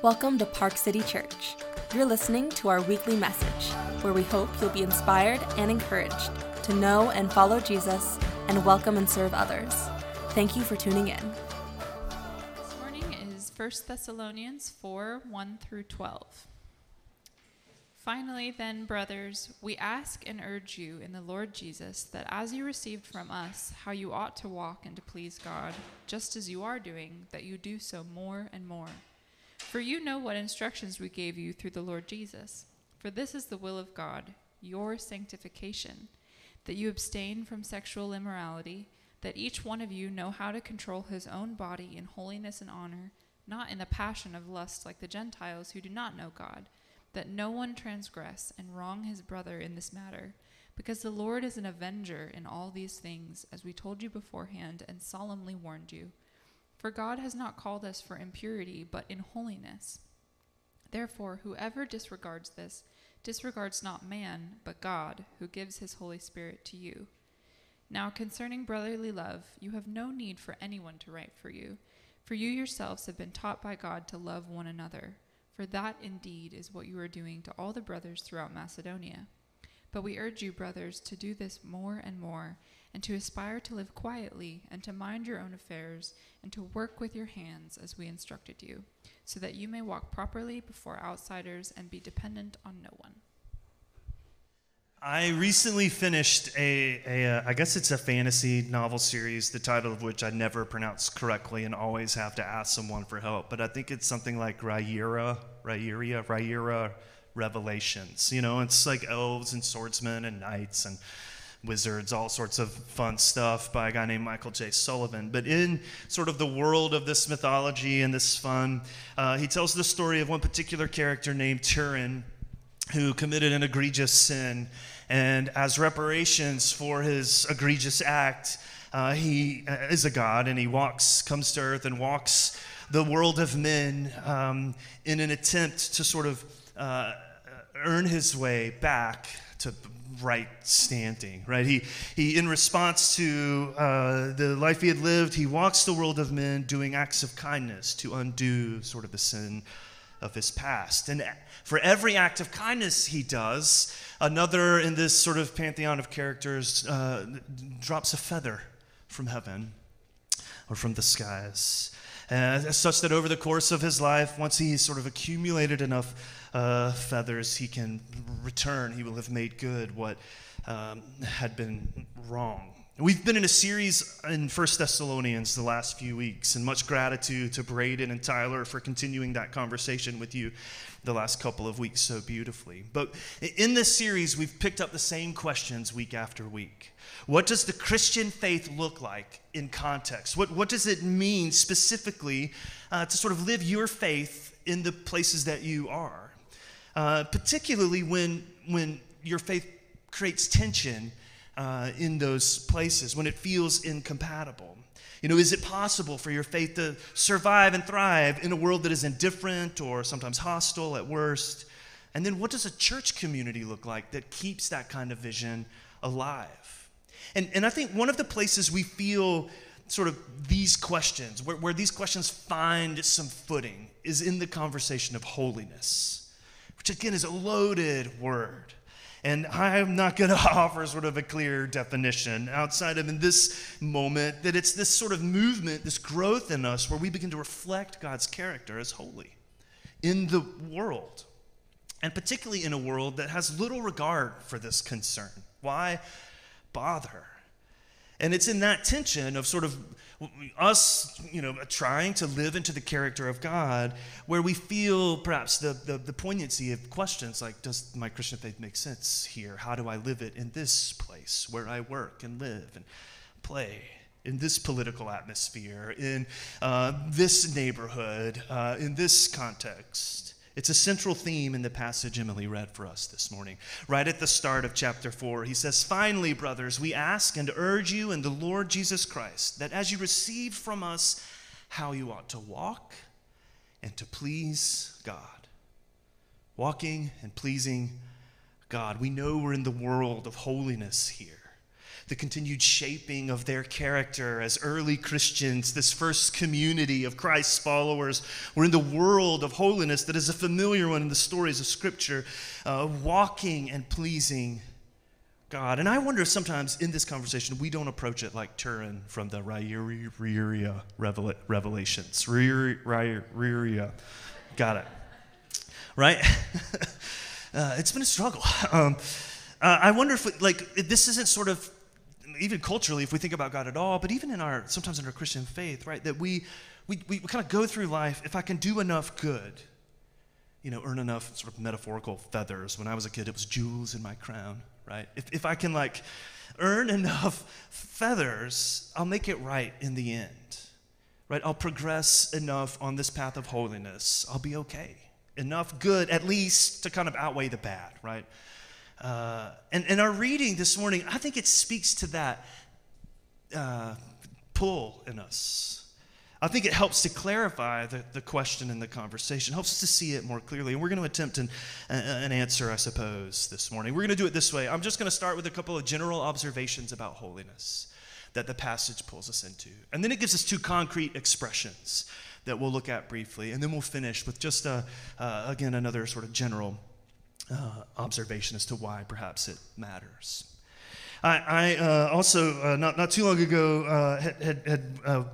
Welcome to Park City Church. You're listening to our weekly message, where we hope you'll be inspired and encouraged to know and follow Jesus and welcome and serve others. Thank you for tuning in. This morning is 1 Thessalonians 4 1 through 12. Finally, then, brothers, we ask and urge you in the Lord Jesus that as you received from us how you ought to walk and to please God, just as you are doing, that you do so more and more. For you know what instructions we gave you through the Lord Jesus. For this is the will of God, your sanctification, that you abstain from sexual immorality, that each one of you know how to control his own body in holiness and honor, not in the passion of lust like the Gentiles who do not know God that no one transgress and wrong his brother in this matter, because the Lord is an avenger in all these things, as we told you beforehand and solemnly warned you. For God has not called us for impurity, but in holiness. Therefore, whoever disregards this disregards not man, but God, who gives his Holy Spirit to you. Now, concerning brotherly love, you have no need for anyone to write for you, for you yourselves have been taught by God to love one another for that indeed is what you are doing to all the brothers throughout Macedonia. But we urge you, brothers, to do this more and more, and to aspire to live quietly, and to mind your own affairs, and to work with your hands as we instructed you, so that you may walk properly before outsiders and be dependent on no one. I recently finished a, a uh, I guess it's a fantasy novel series, the title of which I never pronounce correctly and always have to ask someone for help. But I think it's something like Rhaenyra, Rhaenyra, Rhaenyra Revelations. You know, it's like elves and swordsmen and knights and wizards, all sorts of fun stuff by a guy named Michael J. Sullivan. But in sort of the world of this mythology and this fun, uh, he tells the story of one particular character named Turin who committed an egregious sin. And as reparations for his egregious act, uh, he uh, is a god and he walks, comes to earth and walks the world of men um, in an attempt to sort of uh, earn his way back to right standing, right? He, he in response to uh, the life he had lived, he walks the world of men doing acts of kindness to undo sort of the sin of his past. And for every act of kindness he does, another in this sort of pantheon of characters uh, drops a feather from heaven or from the skies. Uh, such that over the course of his life, once he's sort of accumulated enough uh, feathers, he can return. He will have made good what um, had been wrong. We've been in a series in First Thessalonians the last few weeks, and much gratitude to Braden and Tyler for continuing that conversation with you the last couple of weeks so beautifully. But in this series, we've picked up the same questions week after week. What does the Christian faith look like in context? What, what does it mean specifically uh, to sort of live your faith in the places that you are? Uh, particularly when, when your faith creates tension uh, in those places, when it feels incompatible. You know, is it possible for your faith to survive and thrive in a world that is indifferent or sometimes hostile at worst? And then what does a church community look like that keeps that kind of vision alive? And, and I think one of the places we feel sort of these questions, where, where these questions find some footing, is in the conversation of holiness, which again is a loaded word. And I'm not going to offer sort of a clear definition outside of in this moment that it's this sort of movement, this growth in us where we begin to reflect God's character as holy in the world. And particularly in a world that has little regard for this concern. Why bother? And it's in that tension of sort of us, you know, trying to live into the character of God, where we feel perhaps the, the, the, poignancy of questions like, does my Christian faith make sense here? How do I live it in this place where I work and live and play? In this political atmosphere, in uh, this neighborhood, uh, in this context. It's a central theme in the passage Emily read for us this morning. Right at the start of chapter 4, he says, Finally, brothers, we ask and urge you in the Lord Jesus Christ that as you receive from us how you ought to walk and to please God. Walking and pleasing God. We know we're in the world of holiness here. The continued shaping of their character as early Christians, this first community of Christ's followers, were in the world of holiness that is a familiar one in the stories of Scripture, uh, walking and pleasing God. And I wonder if sometimes in this conversation we don't approach it like Turin from the Riyria Revelations. Riyria. Got it. Right? uh, it's been a struggle. Um, uh, I wonder if, like, this isn't sort of, even culturally, if we think about God at all, but even in our, sometimes in our Christian faith, right, that we, we, we kind of go through life, if I can do enough good, you know, earn enough sort of metaphorical feathers. When I was a kid, it was jewels in my crown, right? If, if I can, like, earn enough feathers, I'll make it right in the end, right? I'll progress enough on this path of holiness. I'll be okay. Enough good, at least, to kind of outweigh the bad, right? Uh, and, and our reading this morning, I think it speaks to that uh, pull in us. I think it helps to clarify the, the question in the conversation, helps us to see it more clearly. And we're going to attempt an, an answer, I suppose, this morning. We're going to do it this way. I'm just going to start with a couple of general observations about holiness that the passage pulls us into. And then it gives us two concrete expressions that we'll look at briefly. And then we'll finish with just, a, uh, again, another sort of general uh, observation as to why perhaps it matters. I, I uh, also, uh, not, not too long ago, uh, had, had, uh,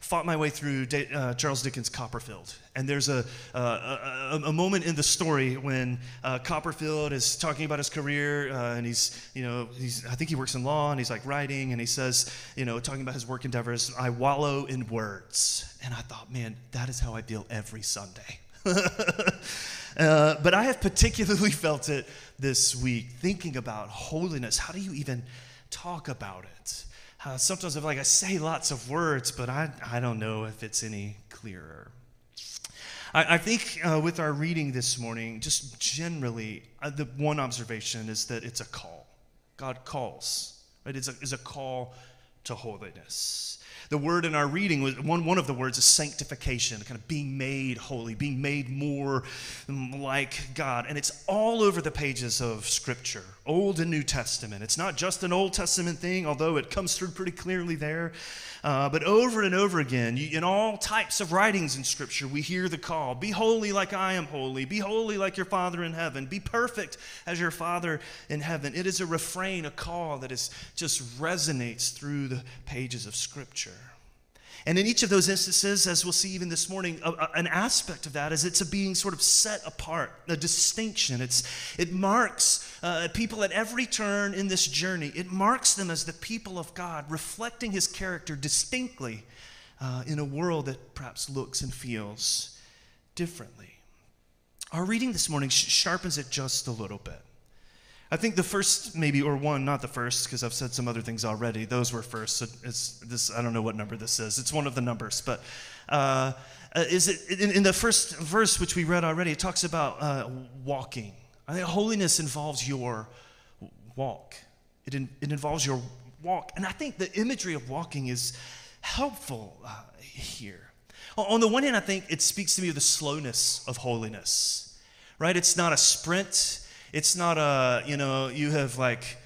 fought my way through Charles Dickens' Copperfield. And there's a, a, a, moment in the story when Copperfield is talking about his career, and he's, you know, he's, I think he works in law, and he's like writing, and he says, you know, talking about his work endeavors, I wallow in words. And I thought, man, that is how I feel every Sunday. Uh, but I have particularly felt it this week, thinking about holiness. How do you even talk about it? Uh, sometimes I like I say lots of words, but I, I don't know if it's any clearer. I, I think uh, with our reading this morning, just generally, uh, the one observation is that it's a call. God calls, right? It's a, it's a call to holiness. The word in our reading was one, one of the words is sanctification, kind of being made holy, being made more like God. And it's all over the pages of Scripture, Old and New Testament. It's not just an Old Testament thing, although it comes through pretty clearly there. Uh, but over and over again, you, in all types of writings in Scripture, we hear the call Be holy like I am holy. Be holy like your Father in heaven. Be perfect as your Father in heaven. It is a refrain, a call that is, just resonates through the pages of Scripture. And in each of those instances, as we'll see even this morning, a, a, an aspect of that is it's a being sort of set apart, a distinction. It's, it marks uh, people at every turn in this journey, it marks them as the people of God, reflecting his character distinctly uh, in a world that perhaps looks and feels differently. Our reading this morning sharpens it just a little bit. I think the first, maybe, or one, not the first, because I've said some other things already. Those were first. So it's this. I don't know what number this is. It's one of the numbers, but uh, uh is it in, in, the first verse which we read already? It talks about uh, walking. I think holiness involves your walk. It, in, it involves your walk, and I think the imagery of walking is helpful uh, here. On the one hand, I think it speaks to me of the slowness of holiness. Right? It's not a sprint it's not a, you know, you have like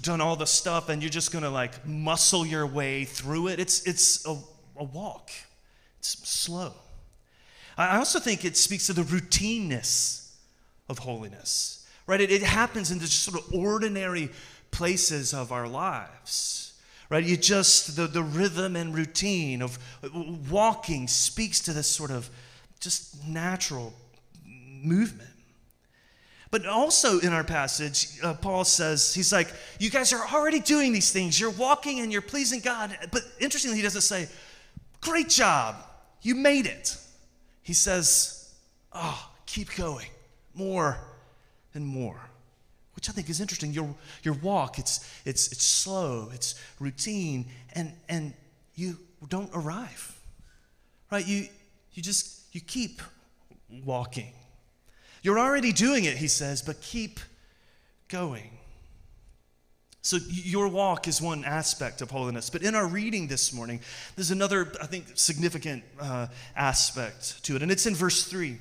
done all the stuff and you're just going to like muscle your way through it. It's, it's a, a walk, it's slow. I also think it speaks to the routineness of holiness, right? It, it happens in the sort of ordinary places of our lives, right? You just, the, the rhythm and routine of uh, walking speaks to this sort of just natural movement. But also in our passage, uh, Paul says, he's like, you guys are already doing these things. You're walking and you're pleasing God. But interestingly, he doesn't say, great job. You made it. He says, oh, keep going. More and more. Which I think is interesting. Your, your walk, it's, it's, it's slow, it's routine, and, and you don't arrive. Right? You, you just, you keep walking. You're already doing it, he says, but keep going. So, your walk is one aspect of holiness. But in our reading this morning, there's another, I think, significant uh, aspect to it. And it's in verse 3.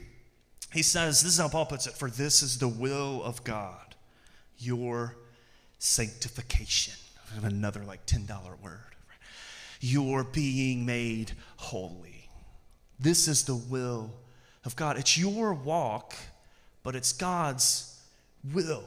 He says, This is how Paul puts it For this is the will of God, your sanctification. Another like $10 word. You're being made holy. This is the will of God. It's your walk, but it's God's will.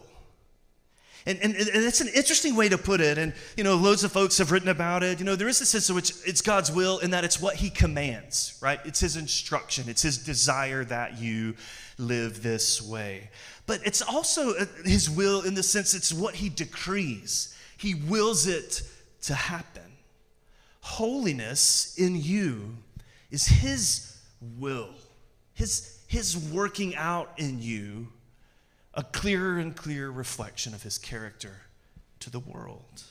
And, and, and it's an interesting way to put it. And, you know, loads of folks have written about it. You know, there is a sense in which it's God's will in that it's what He commands, right? It's His instruction, it's His desire that you live this way. But it's also uh, His will in the sense it's what He decrees, He wills it to happen. Holiness in you is His will, His, his working out in you a clearer and clearer reflection of his character to the world.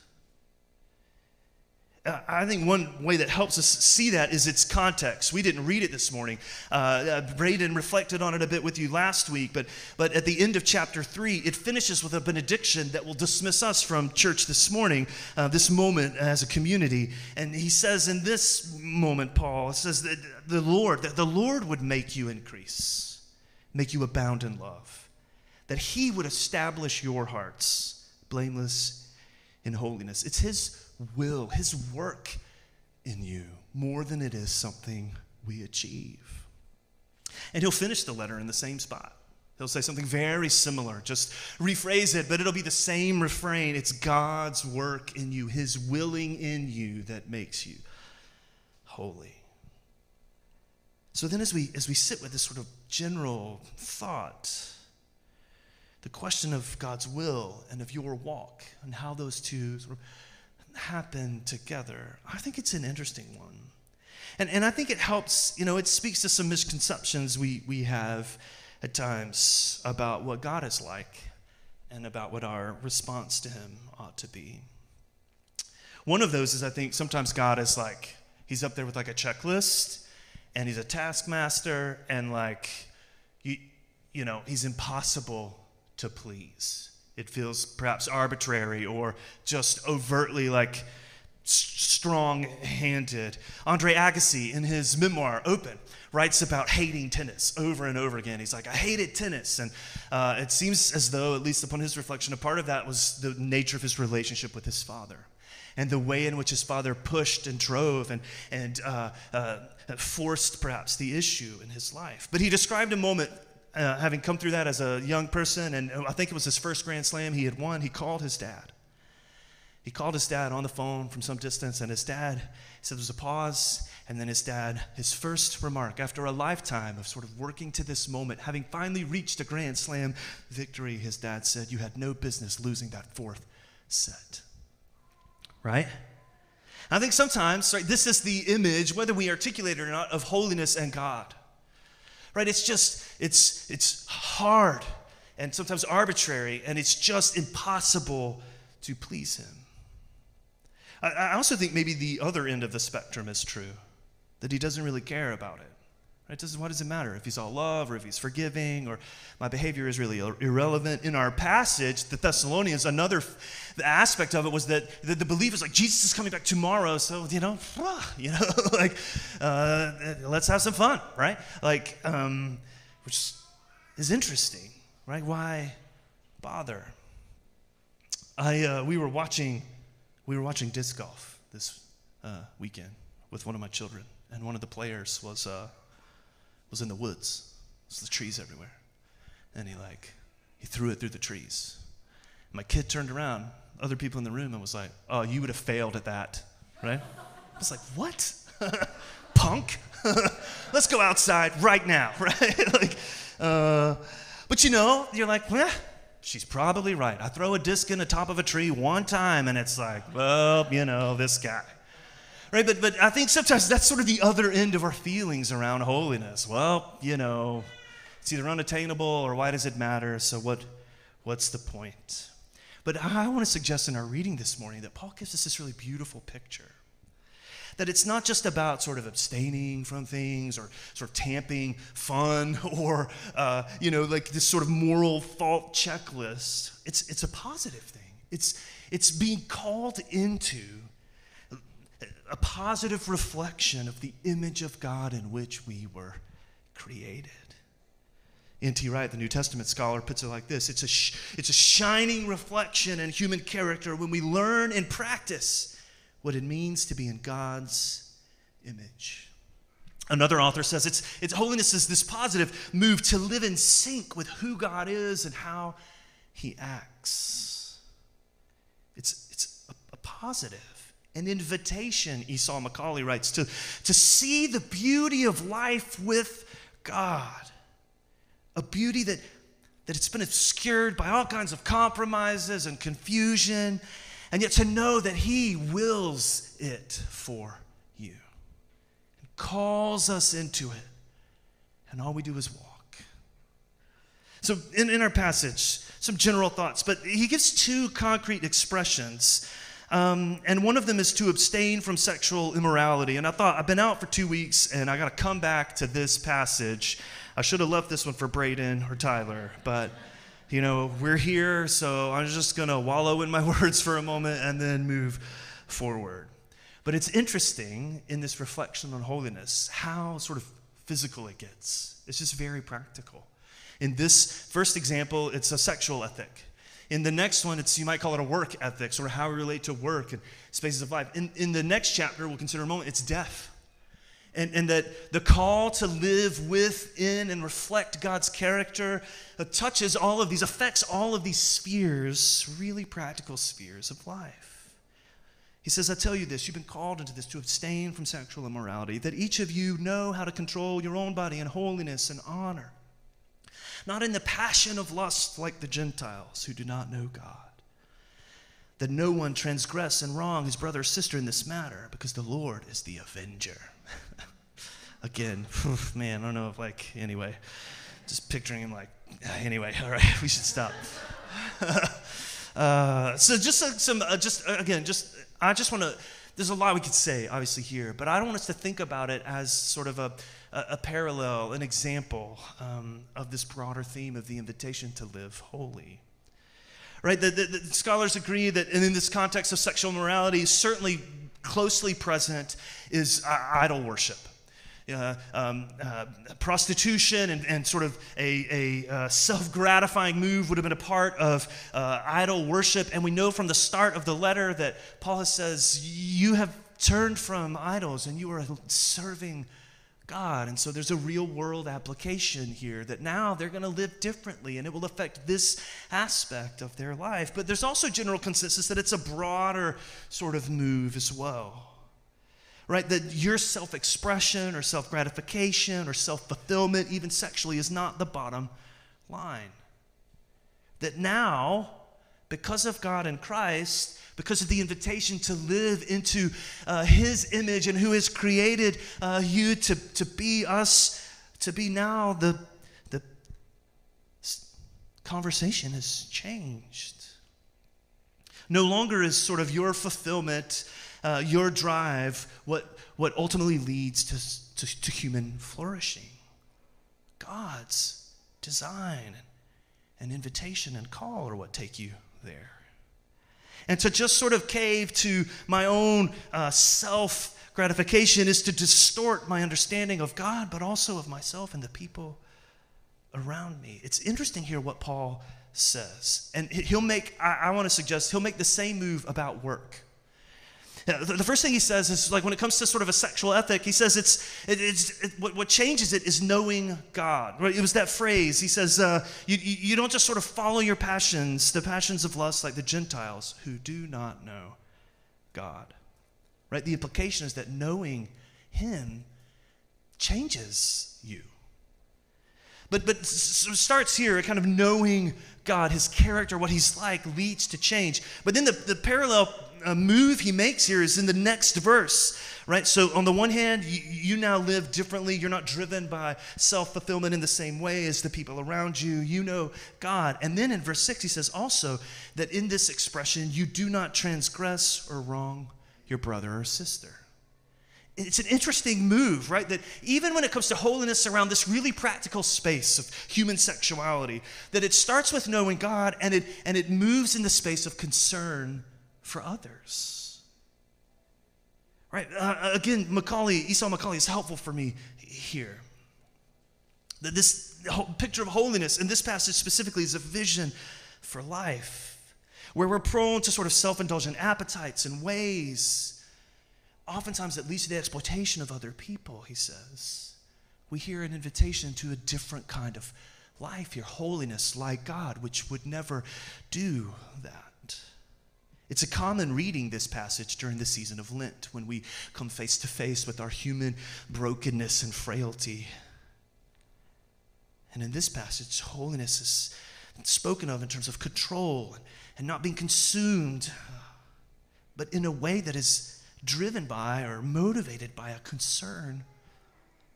I think one way that helps us see that is its context. We didn't read it this morning. Uh, uh, Braden reflected on it a bit with you last week, but, but at the end of chapter 3, it finishes with a benediction that will dismiss us from church this morning, uh, this moment as a community. And he says, in this moment, Paul says that the Lord, that the Lord would make you increase, make you abound in love that He would establish your hearts blameless in holiness. It's His will, His work in you more than it is something we achieve. And He'll finish the letter in the same spot. He'll say something very similar, just rephrase it, but it'll be the same refrain. It's God's work in you, His willing in you that makes you holy. So then, as we, as we sit with this sort of general thought, the question of God's will and of your walk and how those two sort of happen together, I think it's an interesting one. And, and I think it helps, you know, it speaks to some misconceptions we, we have at times about what God is like and about what our response to Him ought to be. One of those is I think sometimes God is like, He's up there with like a checklist and He's a taskmaster and like, you, you know, He's impossible to please. It feels perhaps arbitrary or just overtly like strong handed. Andre Agassi, in his memoir, Open, writes about hating tennis over and over again. He's like, I hated tennis. And uh, it seems as though, at least upon his reflection, a part of that was the nature of his relationship with his father and the way in which his father pushed and drove and, and uh, uh, forced perhaps the issue in his life. But he described a moment uh, having come through that as a young person, and I think it was his first Grand Slam he had won, he called his dad. He called his dad on the phone from some distance, and his dad said there was a pause, and then his dad, his first remark after a lifetime of sort of working to this moment, having finally reached a Grand Slam victory, his dad said, You had no business losing that fourth set. Right? I think sometimes, right, this is the image, whether we articulate it or not, of holiness and God right? It's just, it's, it's hard and sometimes arbitrary, and it's just impossible to please Him. I, I also think maybe the other end of the spectrum is true, that He doesn't really care about it. Right? Does, what does it matter if he's all love or if he's forgiving or my behavior is really irrelevant? In our passage, the Thessalonians, another the aspect of it was that the, the believers like Jesus is coming back tomorrow, so you know, you know, like uh, let's have some fun, right? Like, um, which is interesting, right? Why bother? I uh, we were watching we were watching disc golf this uh, weekend with one of my children, and one of the players was uh, was in the woods. There's the trees everywhere. And he like, he threw it through the trees. My kid turned around, other people in the room, and was like, oh, you would have failed at that, right? I was like, what? Punk? Let's go outside right now, right? like, uh, but you know, you're like, well, she's probably right. I throw a disc in the top of a tree one time, and it's like, well, you know, this guy right? But, but I think sometimes that's sort of the other end of our feelings around holiness. Well, you know, it's either unattainable or why does it matter? So what, what's the point? But I want to suggest in our reading this morning that Paul gives us this really beautiful picture. That it's not just about sort of abstaining from things or sort of tamping fun or, uh, you know, like this sort of moral fault checklist. It's, it's a positive thing. It's, it's being called into a positive reflection of the image of God in which we were created. N.T. Wright, the New Testament scholar, puts it like this it's a, sh- it's a shining reflection in human character when we learn and practice what it means to be in God's image. Another author says it's, it's holiness is this positive move to live in sync with who God is and how he acts. It's, it's a, a positive, an invitation, Esau McCaulley writes, to, to see the beauty of life with God. A beauty that, that it's been obscured by all kinds of compromises and confusion, and yet to know that He wills it for you and calls us into it. And all we do is walk. So, in, in our passage, some general thoughts, but he gives two concrete expressions. Um, and one of them is to abstain from sexual immorality. And I thought, I've been out for two weeks and I got to come back to this passage. I should have left this one for Braden or Tyler, but you know, we're here, so I'm just going to wallow in my words for a moment and then move forward. But it's interesting in this reflection on holiness how sort of physical it gets. It's just very practical. In this first example, it's a sexual ethic. In the next one, it's you might call it a work ethics or how we relate to work and spaces of life. In, in the next chapter, we'll consider a moment, it's death. And, and that the call to live within and reflect God's character touches all of these, affects all of these spheres, really practical spheres of life. He says, I tell you this, you've been called into this to abstain from sexual immorality, that each of you know how to control your own body in holiness and honor not in the passion of lust like the Gentiles who do not know God. That no one transgress and wrong his brother or sister in this matter, because the Lord is the avenger. Again, man, I don't know if, like, anyway, just picturing him like, anyway, all right, we should stop. uh, so just uh, some, uh, just uh, again, just, I just want to, there's a lot we could say, obviously, here, but I don't want us to think about it as sort of a, a, parallel, an example um, of this broader theme of the invitation to live holy. Right? The, the, the scholars agree that in this context of sexual morality, certainly closely present is uh, idol worship. Uh, um, uh, prostitution and, and, sort of a, a uh, self gratifying move would have been a part of uh, idol worship. And we know from the start of the letter that Paul says, You have turned from idols and you are serving God. And so there's a real world application here that now they're going to live differently and it will affect this aspect of their life. But there's also general consensus that it's a broader sort of move as well. Right? That your self expression or self gratification or self fulfillment, even sexually, is not the bottom line. That now, because of God and Christ, because of the invitation to live into uh, His image and who has created uh, you to, to be us, to be now the, the conversation has changed. No longer is sort of your fulfillment, uh, your drive, what, what ultimately leads to, to, to human flourishing. God's design and invitation and call are what take you there and to just sort of cave to my own uh, self gratification is to distort my understanding of God, but also of myself and the people around me. It's interesting here what Paul says. And he'll make, I, I want to suggest, he'll make the same move about work. The first thing he says is like when it comes to sort of a sexual ethic, he says it's, it, it's it, what, what, changes it is knowing God. Right? It was that phrase. He says uh, you, you don't just sort of follow your passions, the passions of lust, like the Gentiles who do not know God. Right? The implication is that knowing Him changes you. But but starts here, kind of knowing God, His character, what He's like, leads to change. But then the, the parallel uh, move he makes here is in the next verse, right? So, on the one hand, you, you now live differently. You're not driven by self fulfillment in the same way as the people around you. You know God. And then in verse 6, he says also that in this expression, you do not transgress or wrong your brother or sister. It's an interesting move, right? That even when it comes to holiness around this really practical space of human sexuality, that it starts with knowing God and it, and it moves in the space of concern for others. Right? Uh, again, McCaulley, Esau McCaulley is helpful for me here. This picture of holiness in this passage specifically is a vision for life, where we're prone to sort of self indulgent appetites and ways, oftentimes that leads to the exploitation of other people, he says. We hear an invitation to a different kind of life here, holiness like God, which would never do that. It's a common reading, this passage, during the season of Lent, when we come face to face with our human brokenness and frailty. And in this passage, holiness is spoken of in terms of control and not being consumed, but in a way that is driven by or motivated by a concern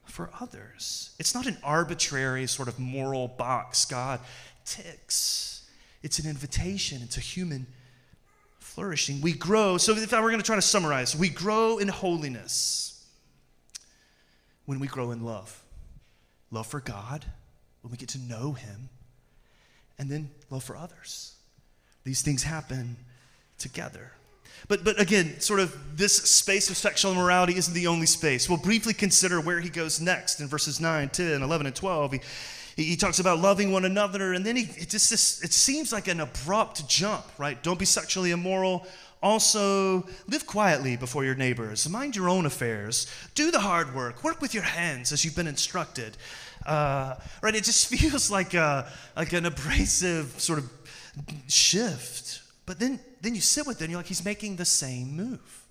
for others. It's not an arbitrary sort of moral box God ticks, it's an invitation into human flourishing. We grow, so if I were going to try to summarize, we grow in holiness when we grow in love. Love for God, when we get to know Him, and then love for others. These things happen together. But, but again, sort of this space of sexual immorality isn't the only space. We'll briefly consider where he goes next in verses 9, 10, 11, and 12. He, he talks about loving one another, and then he, it just it seems like an abrupt jump, right? Don't be sexually immoral. Also, live quietly before your neighbors. Mind your own affairs. Do the hard work. Work with your hands as you've been instructed. Uh, right? It just feels like a, like an abrasive sort of shift. But then, then you sit with it and you're like, he's making the same move.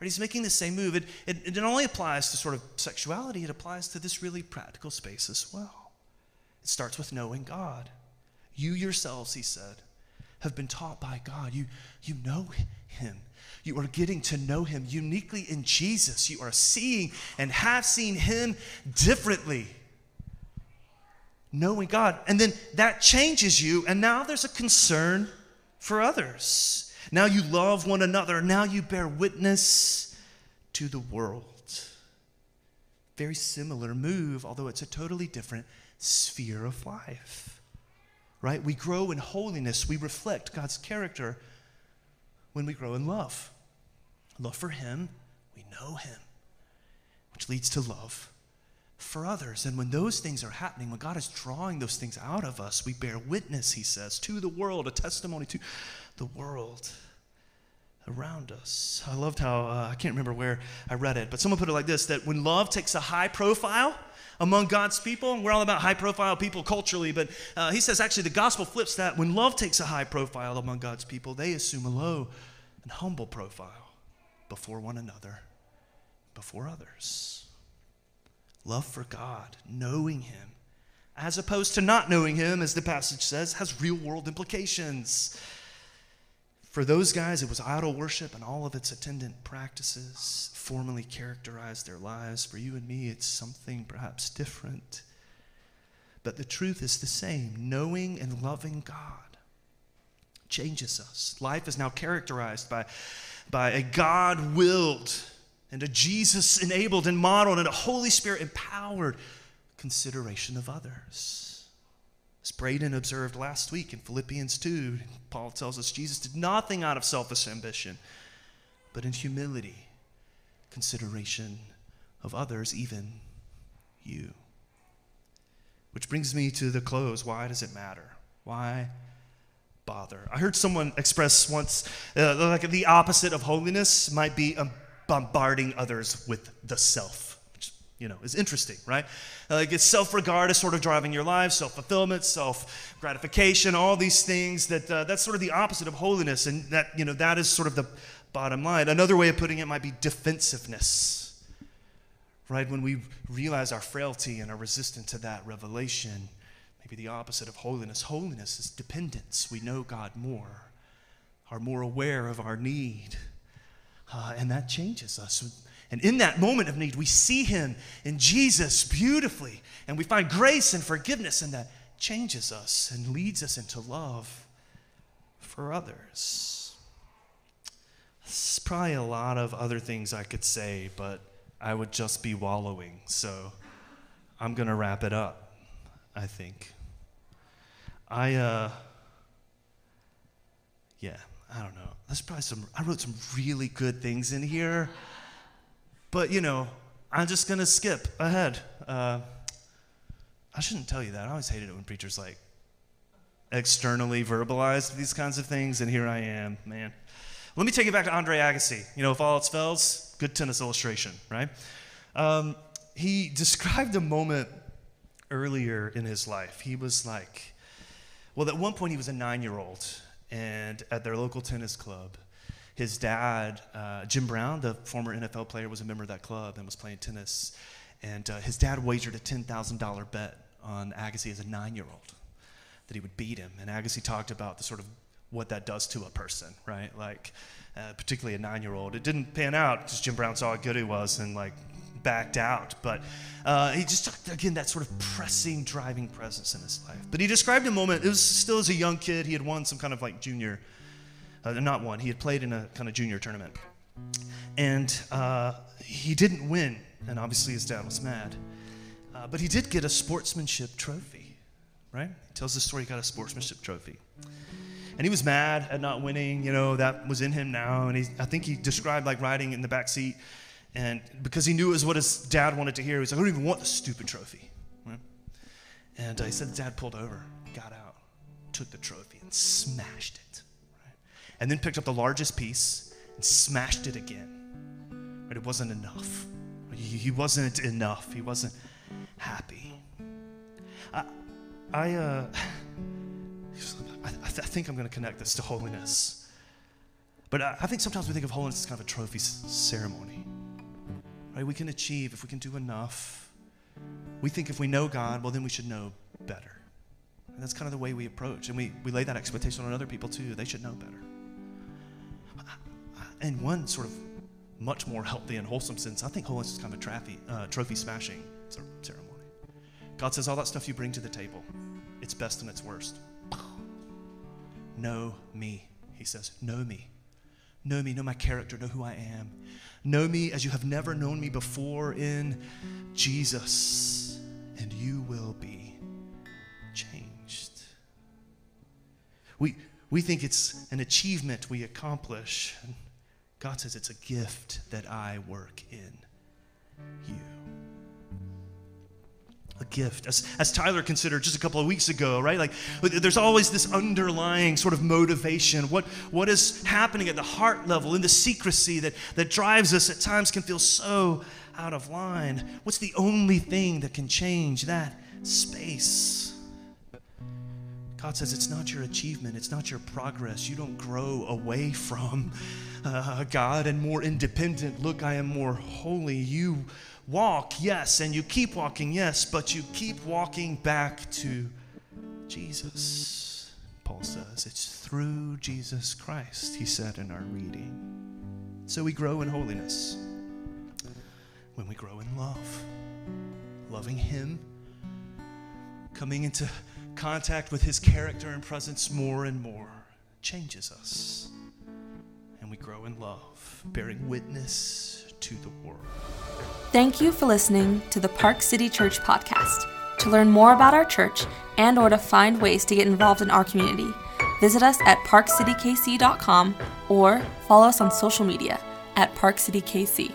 Right? He's making the same move. It, it, it only applies to sort of sexuality, it applies to this really practical space as well. It starts with knowing God. You yourselves, he said, have been taught by God. You, you know him. You are getting to know him uniquely in Jesus. You are seeing and have seen him differently knowing God. And then that changes you, and now there's a concern for others. Now you love one another. Now you bear witness to the world. Very similar move, although it's a totally different sphere of life. Right? We grow in holiness, we reflect God's character when we grow in love. Love for Him, we know Him, which leads to love for others. And when those things are happening, when God is drawing those things out of us, we bear witness, he says, to the world, a testimony to the world around us. I loved how, uh, I can't remember where I read it, but someone put it like this that when love takes a high profile, among God's people. We're all about high profile people culturally, but uh, he says actually the gospel flips that. When love takes a high profile among God's people, they assume a low and humble profile before one another, before others love for God, knowing Him, as opposed to not knowing Him, as the passage says, has real world implications. For those guys, it was idol worship and all of its attendant practices formally characterized their lives. For you and me, it's something perhaps different. But the truth is the same knowing and loving God changes us. Life is now characterized by, by a God willed and a Jesus enabled and modeled and a Holy Spirit empowered consideration of others. As Braden observed last week in Philippians 2, Paul tells us Jesus did nothing out of selfish ambition, but in humility, consideration of others, even you. Which brings me to the close. Why does it matter? Why bother? I heard someone express once uh, like the opposite of holiness might be a bombarding others with the self, you know, is interesting, right? Like it's self regard is sort of driving your life, self fulfillment, self gratification, all these things that uh, that's sort of the opposite of holiness. And that, you know, that is sort of the bottom line. Another way of putting it might be defensiveness, right? When we realize our frailty and are resistant to that revelation, maybe the opposite of holiness. Holiness is dependence. We know God more, are more aware of our need uh, and that changes us. And in that moment of need, we see Him in Jesus beautifully, and we find grace and forgiveness, and that changes us and leads us into love for others. There's probably a lot of other things I could say, but I would just be wallowing. So I'm going to wrap it up, I think. I, uh, yeah, I don't know. There's probably some, I wrote some really good things in here. But, you know, I'm just going to skip ahead. Uh, I shouldn't tell you that. I always hated it when preachers like externally verbalized these kinds of things, and here I am, man. Let me take you back to Andre Agassi. You know, if all else fails, good tennis illustration, right? Um, he described a moment earlier in his life. He was like, well, at one point he was a nine year old, and at their local tennis club, his dad, uh, Jim Brown, the former NFL player, was a member of that club and was playing tennis. And uh, his dad wagered a $10,000 bet on Agassi as a nine year old that he would beat him. And Agassi talked about the sort of what that does to a person, right? Like, uh, particularly a nine year old. It didn't pan out because Jim Brown saw how good he was and, like, backed out. But uh, he just, talked again, that sort of pressing, driving presence in his life. But he described a moment, it was still as a young kid, he had won some kind of like junior, uh, not one, he had played in a kind of junior tournament. And uh, he didn't win, and obviously his dad was mad. Uh, but he did get a sportsmanship trophy, right? He tells the story he got a sportsmanship trophy. And he was mad at not winning, you know, that was in him now. And he, I think he described like riding in the back seat and because he knew it was what his dad wanted to hear, he was like, I don't even want the stupid trophy. Right? And uh, he said, Dad pulled over, got out, took the trophy, and smashed it. And then picked up the largest piece and smashed it again. But it wasn't enough. He, he wasn't enough. He wasn't happy. I, I, uh, I, I think I'm going to connect this to holiness. But I, I think sometimes we think of holiness as kind of a trophy ceremony right? We can achieve if we can do enough. We think if we know God, well, then we should know better. And that's kind of the way we approach. And we, we lay that expectation on other people too. They should know better. In one sort of much more healthy and wholesome sense, I think holiness is kind of a trophy, uh, trophy smashing ceremony. God says, all that stuff you bring to the table, it's best and it's worst. Know me, he says. Know me. Know me, know my character, know who I am. Know me as you have never known me before in Jesus, and you will be changed. We, we think it's an achievement we accomplish. God says it's a gift that I work in you a gift. As, as Tyler considered just a couple of weeks ago, right? Like there's always this underlying sort of motivation. What, what is happening at the heart level in the secrecy that, that drives us at times can feel so out of line? What's the only thing that can change that space? God says it's not your achievement, it's not your progress. You don't grow away from uh, God and more independent. Look, I am more holy. You walk, yes, and you keep walking, yes, but you keep walking back to Jesus. Paul says it's through Jesus Christ, he said in our reading. So we grow in holiness when we grow in love, loving Him, coming into contact with His character and presence more and more changes us. And we grow in love, bearing witness to the world. Thank you for listening to the Park City Church podcast. To learn more about our church and or to find ways to get involved in our community, visit us at parkcitykc.com or follow us on social media at parkcitykc.